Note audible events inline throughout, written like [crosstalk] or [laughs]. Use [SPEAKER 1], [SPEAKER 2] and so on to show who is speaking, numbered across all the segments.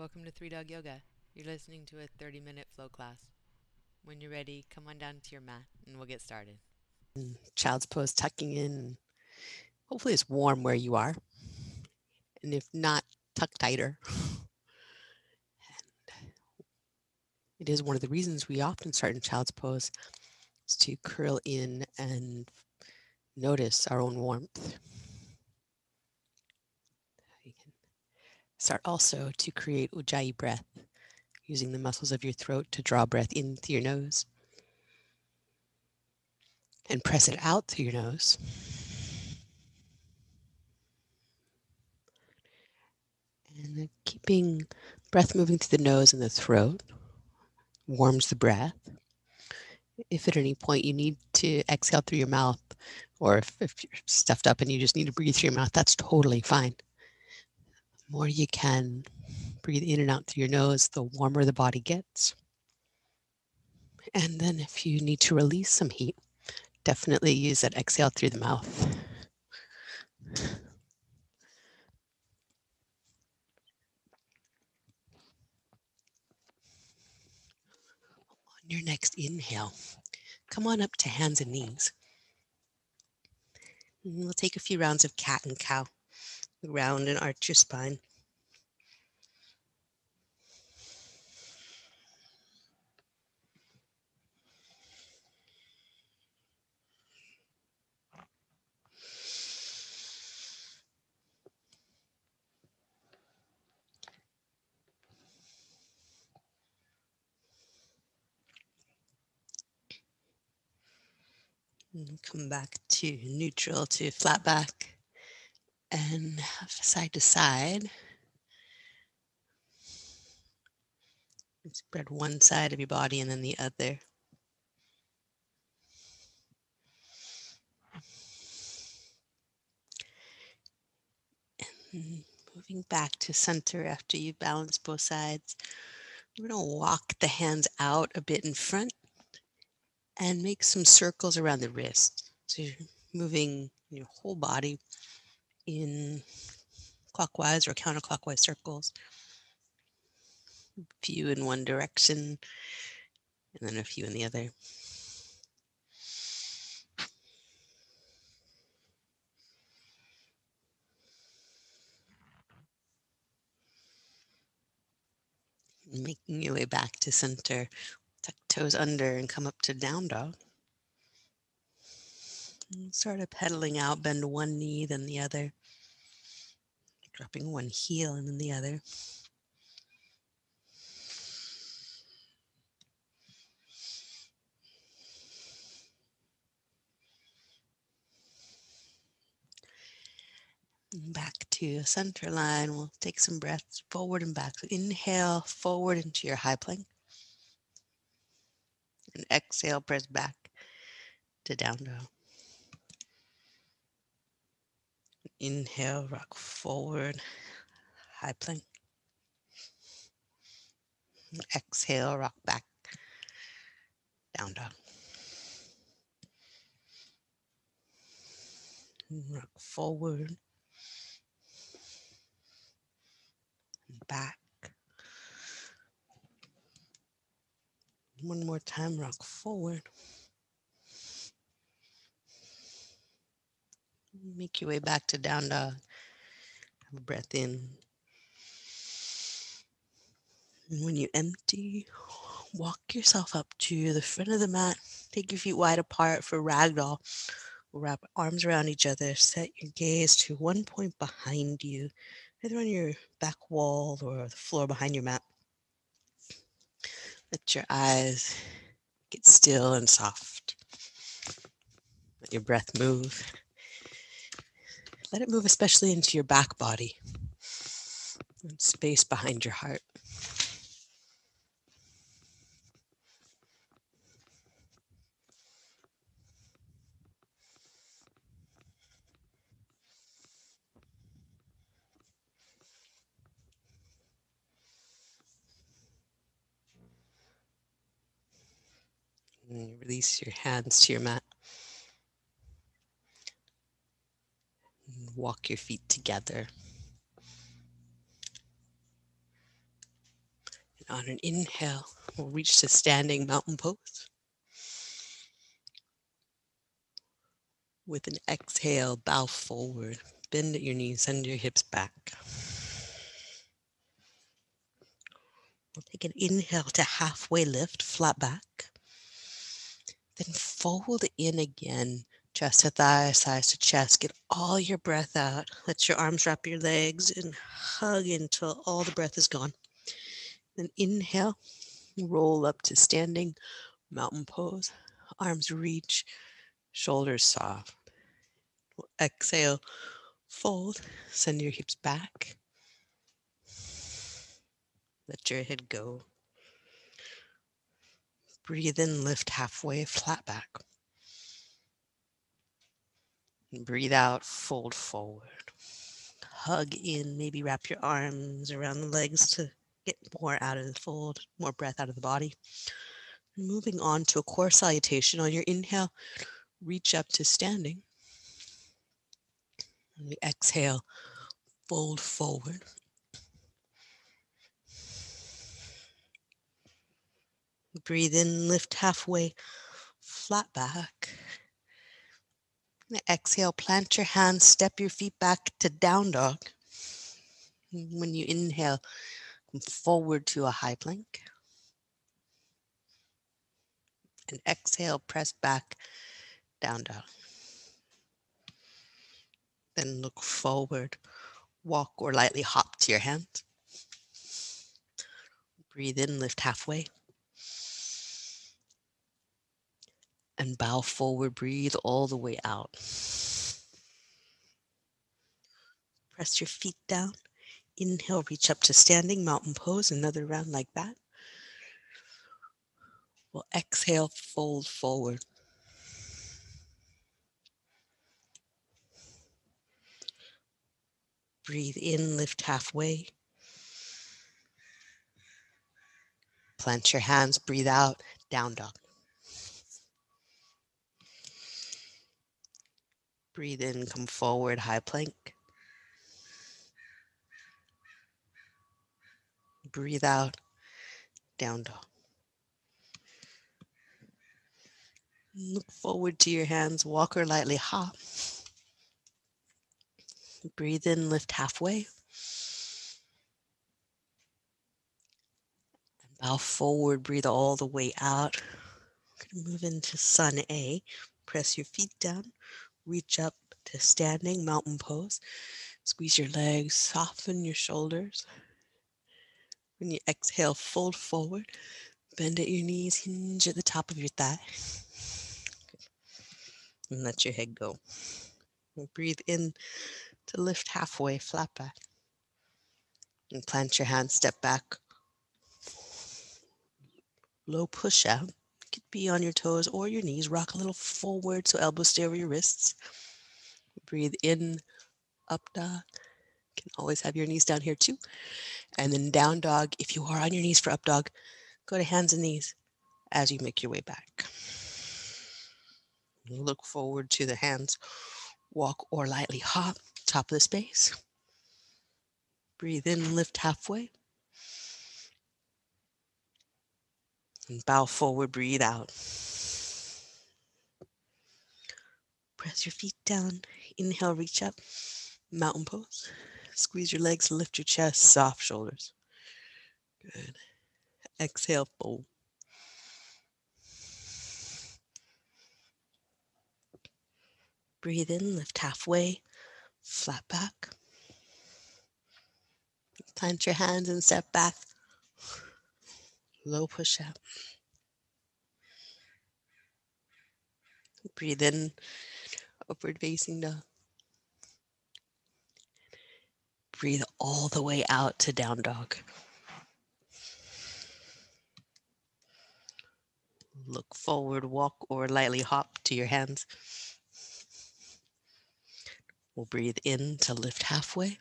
[SPEAKER 1] welcome to Three Dog Yoga. You're listening to a 30 minute flow class. When you're ready, come on down to your mat and we'll get started.
[SPEAKER 2] Child's pose, tucking in. Hopefully, it's warm where you are. And if not, tuck tighter. [laughs] And it is one of the reasons we often start in child's pose is to curl in and notice our own warmth. Start also to create ujjayi breath, using the muscles of your throat to draw breath in through your nose and press it out through your nose. And keeping breath moving through the nose and the throat warms the breath. If at any point you need to exhale through your mouth, or if, if you're stuffed up and you just need to breathe through your mouth, that's totally fine more you can breathe in and out through your nose, the warmer the body gets. And then if you need to release some heat, definitely use that exhale through the mouth. On your next inhale, come on up to hands and knees. And we'll take a few rounds of cat and cow round and arch your spine. Come back to neutral to flat back and side to side. Spread one side of your body and then the other. And moving back to center after you balance both sides. We're going to walk the hands out a bit in front and make some circles around the wrist. So you're moving your whole body in clockwise or counterclockwise circles. A few in one direction and then a few in the other. Making your way back to center. Tuck toes under and come up to down dog. Start pedaling out, bend one knee, then the other. Dropping one heel and then the other. back to center line. We'll take some breaths forward and back. So inhale forward into your high plank. And exhale, press back to down dog. Inhale, rock forward, high plank. Exhale, rock back, down dog. Rock forward back. One more time, rock forward. Make your way back to down dog. Have a breath in. And when you empty, walk yourself up to the front of the mat. Take your feet wide apart for ragdoll. Wrap arms around each other. Set your gaze to one point behind you, either on your back wall or the floor behind your mat. Let your eyes get still and soft. Let your breath move. Let it move, especially into your back body and space behind your heart. Release your hands to your mat. Walk your feet together. And on an inhale, we'll reach to standing mountain pose. With an exhale, bow forward, bend at your knees, send your hips back. We'll take an inhale to halfway lift, flat back. Then fold in again, chest to thigh, sides to chest. Get all your breath out. Let your arms wrap your legs and hug until all the breath is gone. Then inhale, roll up to standing mountain pose. Arms reach, shoulders soft. Exhale, fold, send your hips back. Let your head go. Breathe in, lift halfway, flat back. Breathe out, fold forward. Hug in, maybe wrap your arms around the legs to get more out of the fold, more breath out of the body. Moving on to a core salutation. On your inhale, reach up to standing. On the exhale, fold forward. Breathe in, lift halfway, flat back. Exhale, plant your hands, step your feet back to down dog. When you inhale, come forward to a high plank. And exhale, press back, down dog. Then look forward, walk or lightly hop to your hands. Breathe in, lift halfway. And bow forward. Breathe all the way out. Press your feet down. Inhale, reach up to standing mountain pose. Another round like that. We'll exhale, fold forward. Breathe in, lift halfway. Plant your hands, breathe out, down dog. Breathe in, come forward, high plank. Breathe out, down dog. Look forward to your hands, walk or lightly hop. Breathe in, lift halfway. And Bow forward, breathe all the way out. Move into sun A. Press your feet down, reach up to standing mountain pose. Squeeze your legs, soften your shoulders. When you exhale, fold forward, bend at your knees, hinge at the top of your thigh. [laughs] And let your head go. And breathe in to lift halfway, flat back. And plant your hands, step back. Low push out could be on your toes or your knees. Rock a little forward so elbows stay over your wrists. Breathe in, up dog. Can always have your knees down here too. And then down dog. If you are on your knees for up dog, go to hands and knees as you make your way back. Look forward to the hands. Walk or lightly hop, top of the space. Breathe in, lift halfway. Bow forward, breathe out. Press your feet down. Inhale, reach up. Mountain pose. Squeeze your legs, lift your chest, soft shoulders. Good. Exhale, fold. Breathe in, lift halfway, flat back. Plant your hands and step back low push up. Breathe in, upward facing dog. Breathe all the way out to down dog. Look forward, walk, or lightly hop to your hands. We'll breathe in to lift halfway.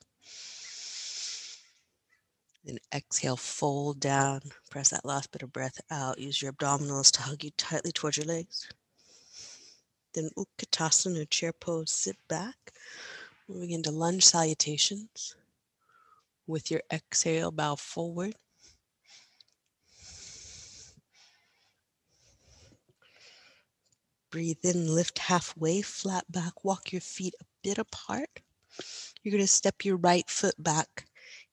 [SPEAKER 2] And exhale, fold down. Press that last bit of breath out. Use your abdominals to hug you tightly towards your legs. Then Utkatasana, chair pose, sit back. Moving into lunge salutations. With your exhale, bow forward. Breathe in, lift halfway, flat back, walk your feet a bit apart. You're going to step your right foot back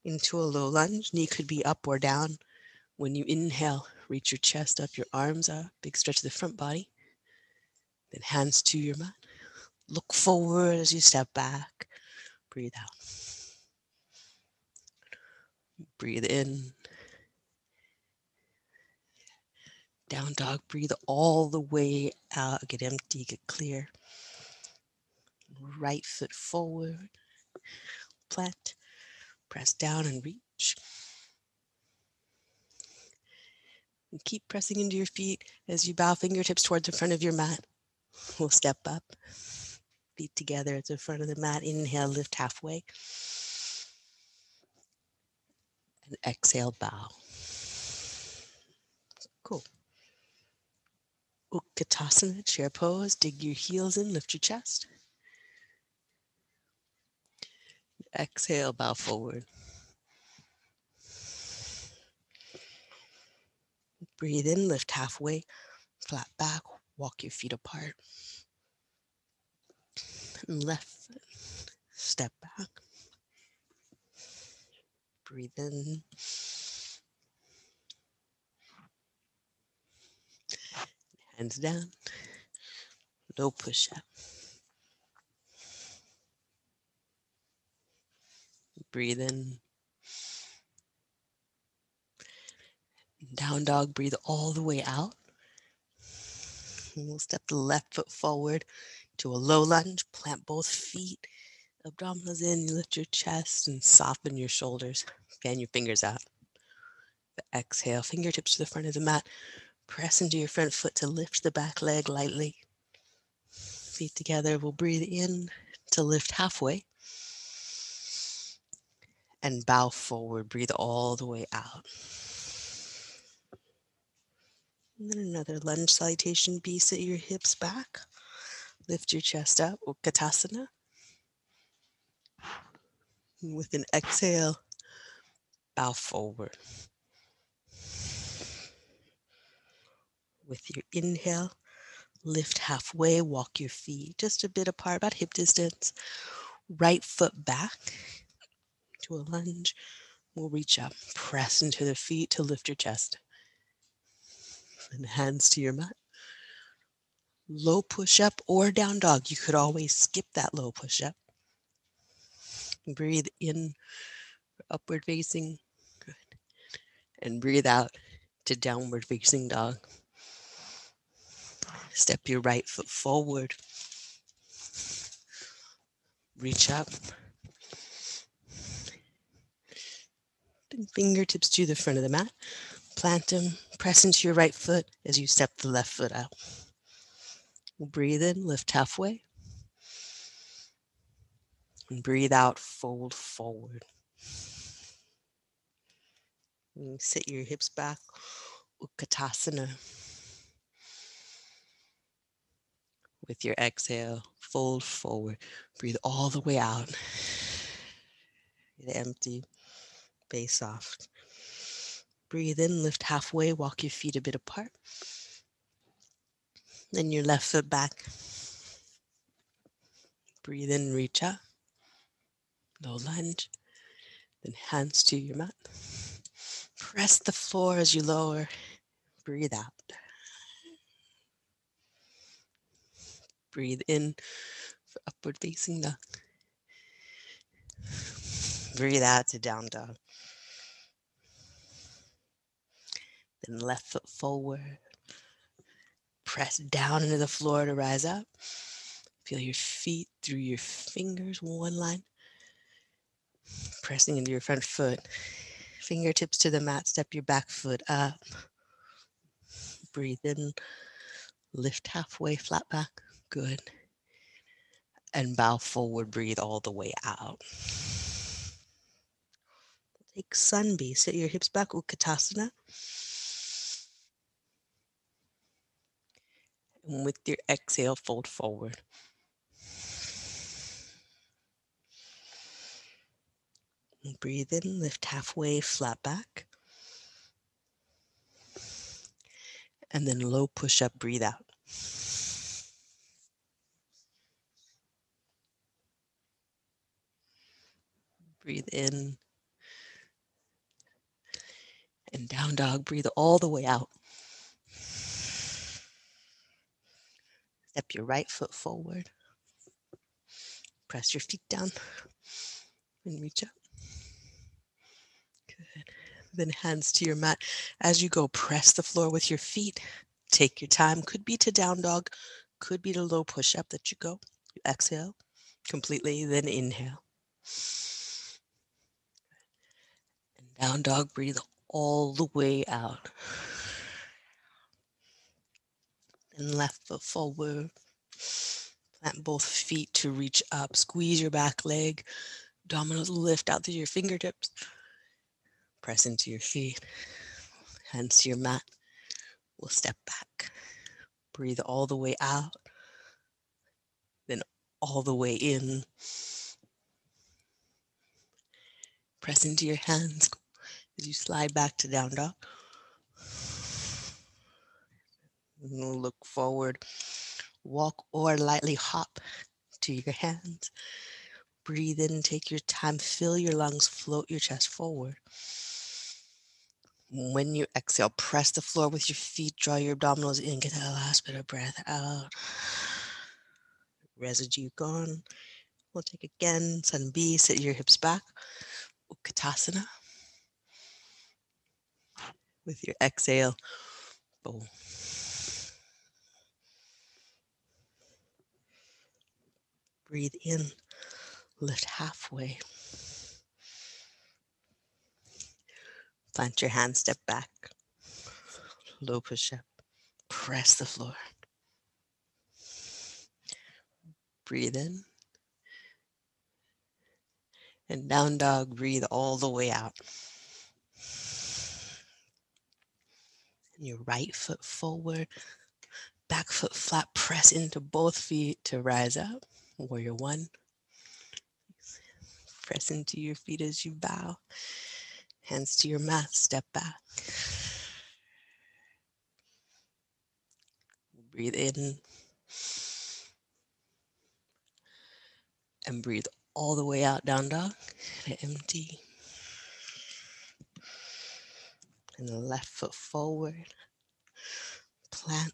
[SPEAKER 2] into a low lunge. Knee could be up or down. When you inhale, reach your chest up, your arms up, big stretch of the front body. Then hands to your mat. Look forward as you step back. Breathe out. Breathe in. Down dog, breathe all the way out. Get empty, get clear. Right foot forward. Plant. Press down and reach. And keep pressing into your feet as you bow fingertips towards the front of your mat. We'll step up. Feet together at the front of the mat. Inhale, lift halfway. And exhale, bow. Cool. Utkatasana, chair pose. Dig your heels in, lift your chest. Exhale, bow forward. Breathe in, lift halfway, flat back, walk your feet apart. Left foot, step back. Breathe in. Hands down. Low push up. Breathe in. Down dog, breathe all the way out. We'll step the left foot forward to a low lunge. Plant both feet. Abdominals in, you lift your chest and soften your shoulders. Fan your fingers out. Exhale, fingertips to the front of the mat. Press into your front foot to lift the back leg lightly. Feet together. We'll breathe in to lift halfway. And bow forward. Breathe all the way out. And then another lunge salutation. B, sit your hips back. Lift your chest up. Utkatasana. With an exhale, bow forward. With your inhale, lift halfway, walk your feet just a bit apart, about hip distance. Right foot back to a lunge. We'll reach up, press into the feet to lift your chest. And hands to your mat. Low push up or down dog. You could always skip that low push up. Breathe in, upward facing. Good. And breathe out to downward facing dog. Step your right foot forward. Reach up. Fingertips to the front of the mat. Plant them. Press into your right foot as you step the left foot out. Breathe in, lift halfway. And breathe out, fold forward. And sit your hips back, Utkatasana. With your exhale, fold forward. Breathe all the way out. Get empty, base soft. Breathe in, lift halfway, walk your feet a bit apart. Then your left foot back. Breathe in, reach up. Low lunge. Then hands to your mat. Press the floor as you lower. Breathe out. Breathe in for upward facing dog. Breathe out to down dog. Then left foot forward. Press down into the floor to rise up. Feel your feet through your fingers, one line. Pressing into your front foot. Fingertips to the mat, step your back foot up. Breathe in, lift halfway, flat back. Good. And bow forward, breathe all the way out. Take sun B, sit your hips back, Utkatasana. And with your exhale, fold forward. And breathe in, lift halfway, flat back. And then low push up, breathe out. Breathe in. And down dog, breathe all the way out. Step your right foot forward. Press your feet down and reach up. Good. Then hands to your mat. As you go, press the floor with your feet. Take your time. Could be to down dog, could be to low push up that you go. You exhale completely, then inhale. And down dog, breathe all the way out. And left foot forward. Plant both feet to reach up. Squeeze your back leg. Abdominals lift out through your fingertips. Press into your feet. Hands to your mat. We'll step back. Breathe all the way out. Then all the way in. Press into your hands as you slide back to down dog. we'll look forward. Walk or lightly hop to your hands. Breathe in, take your time, fill your lungs, float your chest forward. When you exhale, press the floor with your feet, draw your abdominals in, get that last bit of breath out. Residue gone. We'll take again, sun B, sit your hips back. Utkatasana. With your exhale, bow. Breathe in, lift halfway. Plant your hand, step back. Low push up. Press the floor. Breathe in. And down dog, breathe all the way out. And your right foot forward, back foot flat, press into both feet to rise up. Warrior one. Press into your feet as you bow. Hands to your mat, step back. Breathe in. And breathe all the way out, down dog. Empty. And the left foot forward. Plant.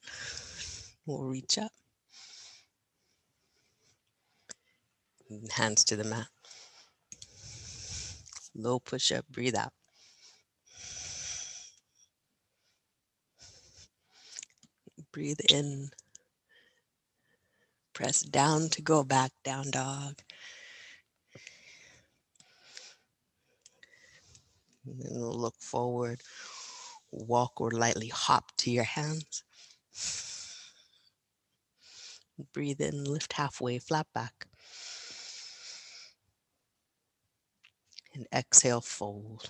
[SPEAKER 2] We'll reach up. Hands to the mat. Low push up, breathe out. Breathe in. Press down to go back, down dog. And then look forward. Walk or lightly hop to your hands. Breathe in, lift halfway, flat back. And exhale, fold.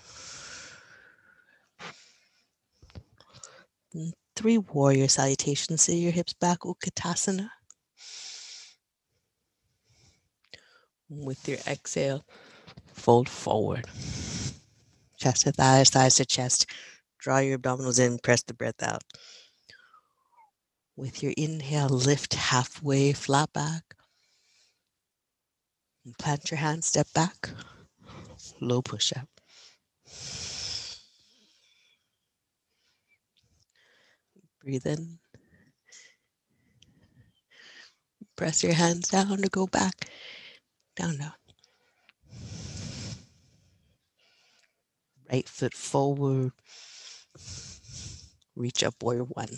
[SPEAKER 2] And three warrior salutations. Sit your hips back, Utkatasana. With your exhale, fold forward. Chest to thighs, thighs to chest. Draw your abdominals in, press the breath out. With your inhale, lift halfway, flat back. And plant your hands, step back low push up. Breathe in. Press your hands down to go back. Down, down. Right foot forward. Reach up, warrior one.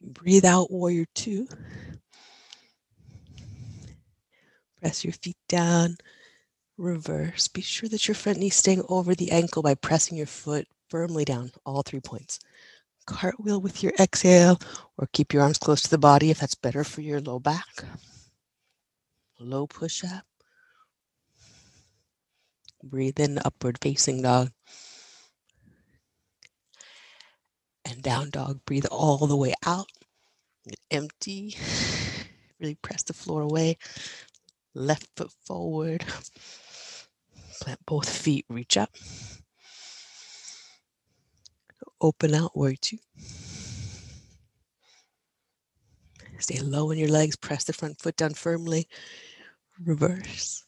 [SPEAKER 2] Breathe out, warrior two. Press your feet down, reverse. Be sure that your front knee staying over the ankle by pressing your foot firmly down, all three points. Cartwheel with your exhale, or keep your arms close to the body if that's better for your low back. Low push up. Breathe in, upward facing dog. And down dog, breathe all the way out. Empty. Really press the floor away left foot forward. Plant both feet, reach up. Open out, warrior two. Stay low in your legs, press the front foot down firmly. reverse.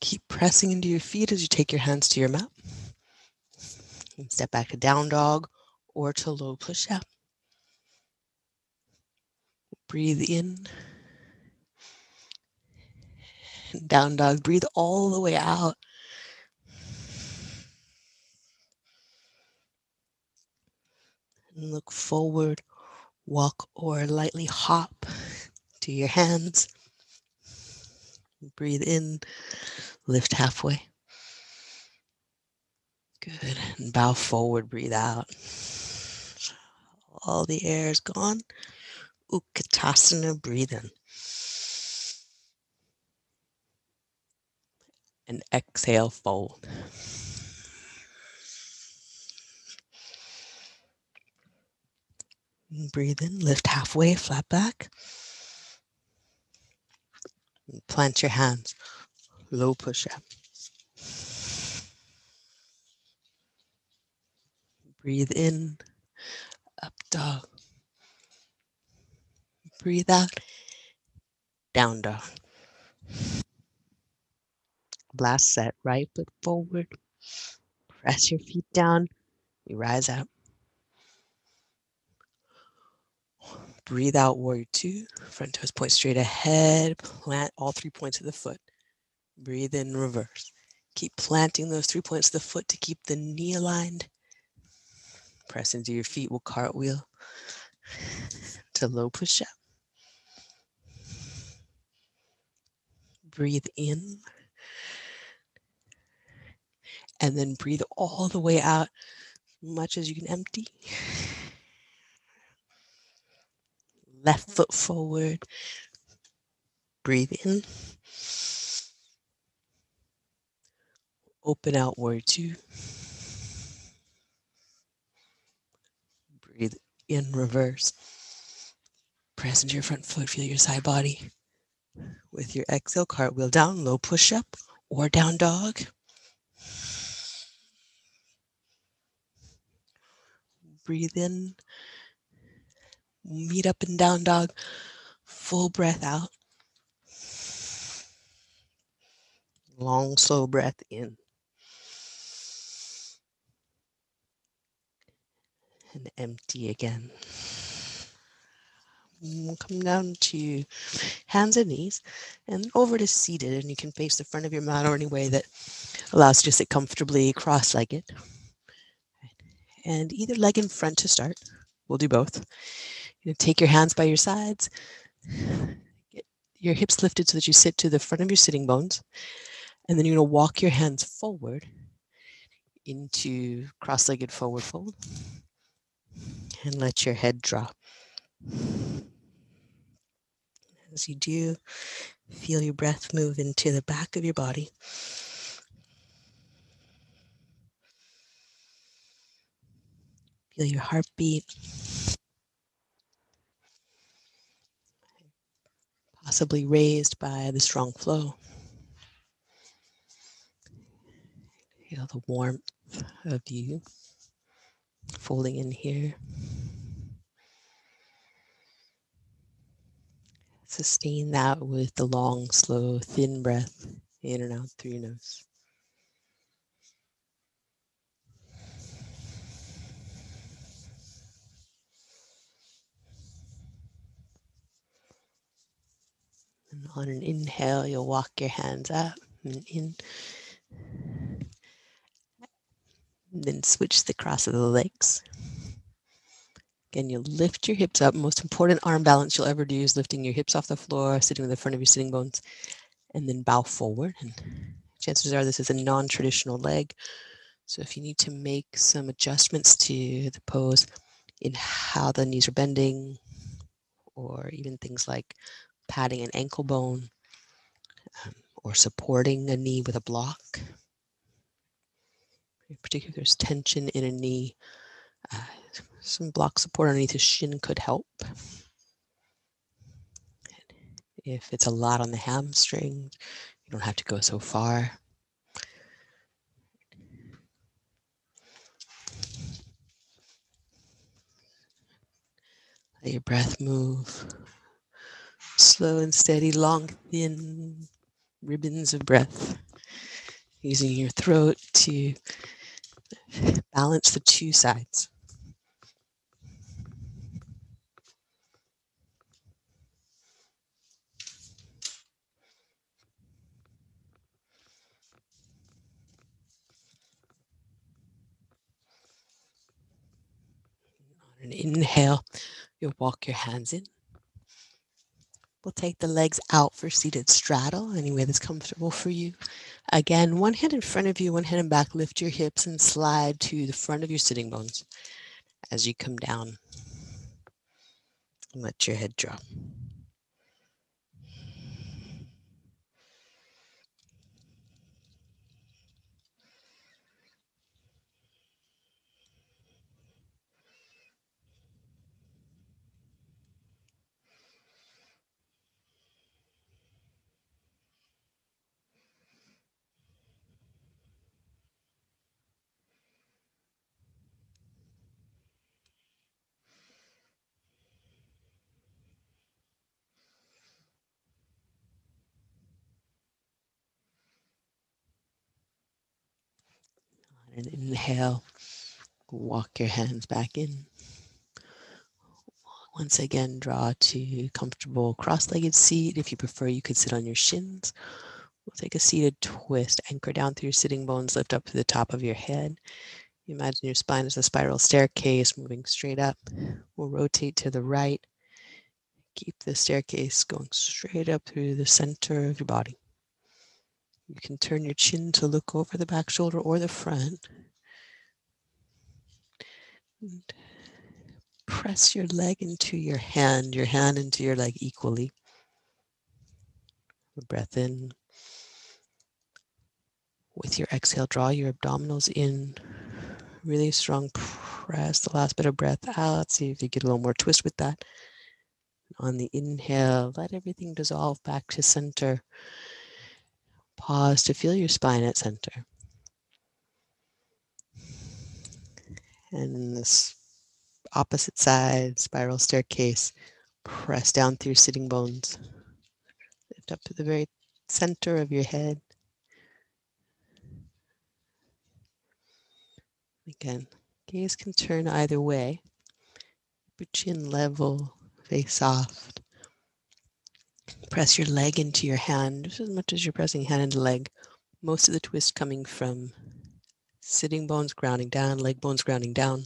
[SPEAKER 2] Keep pressing into your feet as you take your hands to your mat. Step back to down dog or to low push up. Breathe in. Down dog, breathe all the way out. And look forward, walk or lightly hop to your hands. Breathe in, lift halfway. Good. And bow forward, breathe out. All the air is gone. Utkatasana, breathe in. And exhale, fold. Breathe in, lift halfway, flat back. Plant your hands, low push up. Breathe in, up dog. Breathe out, down dog. Last set, right foot forward. Press your feet down. You rise up. Breathe out, warrior two. Front toes point straight ahead. Plant all three points of the foot. Breathe in, reverse. Keep planting those three points of the foot to keep the knee aligned. Press into your feet. We'll cartwheel to low push up. Breathe in. And then breathe all the way out, as much as you can empty left mm-hmm. foot forward. Breathe in. Open out, warrior two. Breathe in, reverse. Press into your front foot, feel your side body. With your exhale, cartwheel down, low push up or down dog. Breathe in, meet up and down dog. Full breath out. Long, slow breath in. And empty again. Come down to hands and knees and over to seated. And you can face the front of your mat or any way that allows you to sit comfortably cross legged. And either leg in front to start. We'll do both. You take your hands by your sides, get your hips lifted so that you sit to the front of your sitting bones. And then you're going to walk your hands forward into cross legged forward fold and let your head drop. As you do, feel your breath move into the back of your body. Feel your heartbeat. possibly raised by the strong flow. Feel the warmth of you folding in here. Sustain that with the long, slow, thin breath in and out through your nose. And on an inhale, you'll walk your hands up and in. And then switch the cross of the legs. Again, you lift your hips up. Most important arm balance you'll ever do is lifting your hips off the floor, sitting in the front of your sitting bones, and then bow forward. And chances are this is a non-traditional leg. So if you need to make some adjustments to the pose in how the knees are bending, or even things like padding an ankle bone um, or supporting a knee with a block. particularly if there's tension in a knee. Some block support underneath the shin could help. If it's a lot on the hamstring, you don't have to go so far. Let your breath move Slow and steady, long, thin ribbons of breath. Using your throat to balance the two sides. On an inhale, you'll walk your hands in. We'll take the legs out for seated straddle, any way that's comfortable for you. Again, one hand in front of you, one hand in back. Lift your hips and slide to the front of your sitting bones as you come down. And let your head drop. And inhale, walk your hands back in. Once again, draw to comfortable cross-legged seat. If you prefer, you could sit on your shins. We'll take a seated twist, anchor down through your sitting bones, lift up to the top of your head. Imagine your spine as a spiral staircase moving straight up. We'll rotate to the right. Keep the staircase going straight up through the center of your body. You can turn your chin to look over the back shoulder or the front. Press your leg into your hand, your hand into your leg equally. Breath in. With your exhale, draw your abdominals in. Really strong press the last bit of breath out. See if you get a little more twist with that. On the inhale, let everything dissolve back to center. Pause to feel your spine at center. And this opposite side, spiral staircase, press down through sitting bones. Lift up to the very center of your head. Again, gaze can turn either way. Your chin level, face soft. Press your leg into your hand just as much as you're pressing hand into leg. Most of the twist coming from sitting bones grounding down, leg bones grounding down.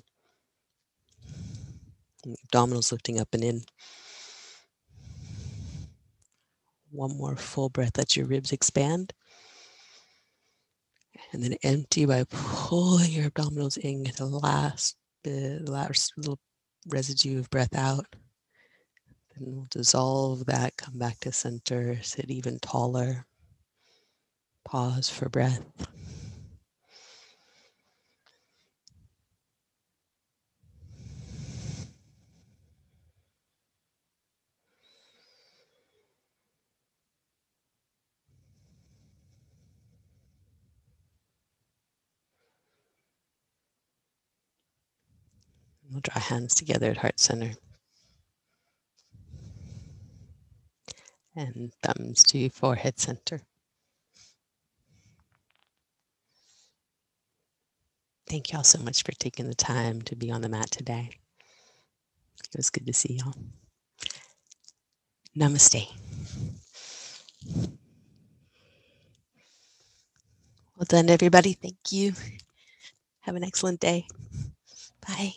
[SPEAKER 2] Abdominals lifting up and in. One more full breath. Let your ribs expand. And then empty by pulling your abdominals in. Get the last bit, last little residue of breath out. Then we'll dissolve that, come back to center, sit even taller. Pause for breath. We'll draw hands together at heart center. And thumbs to forehead center. Thank y'all so much for taking the time to be on the mat today. It was good to see y'all. Namaste. Well done, everybody. Thank you. Have an excellent day. Bye.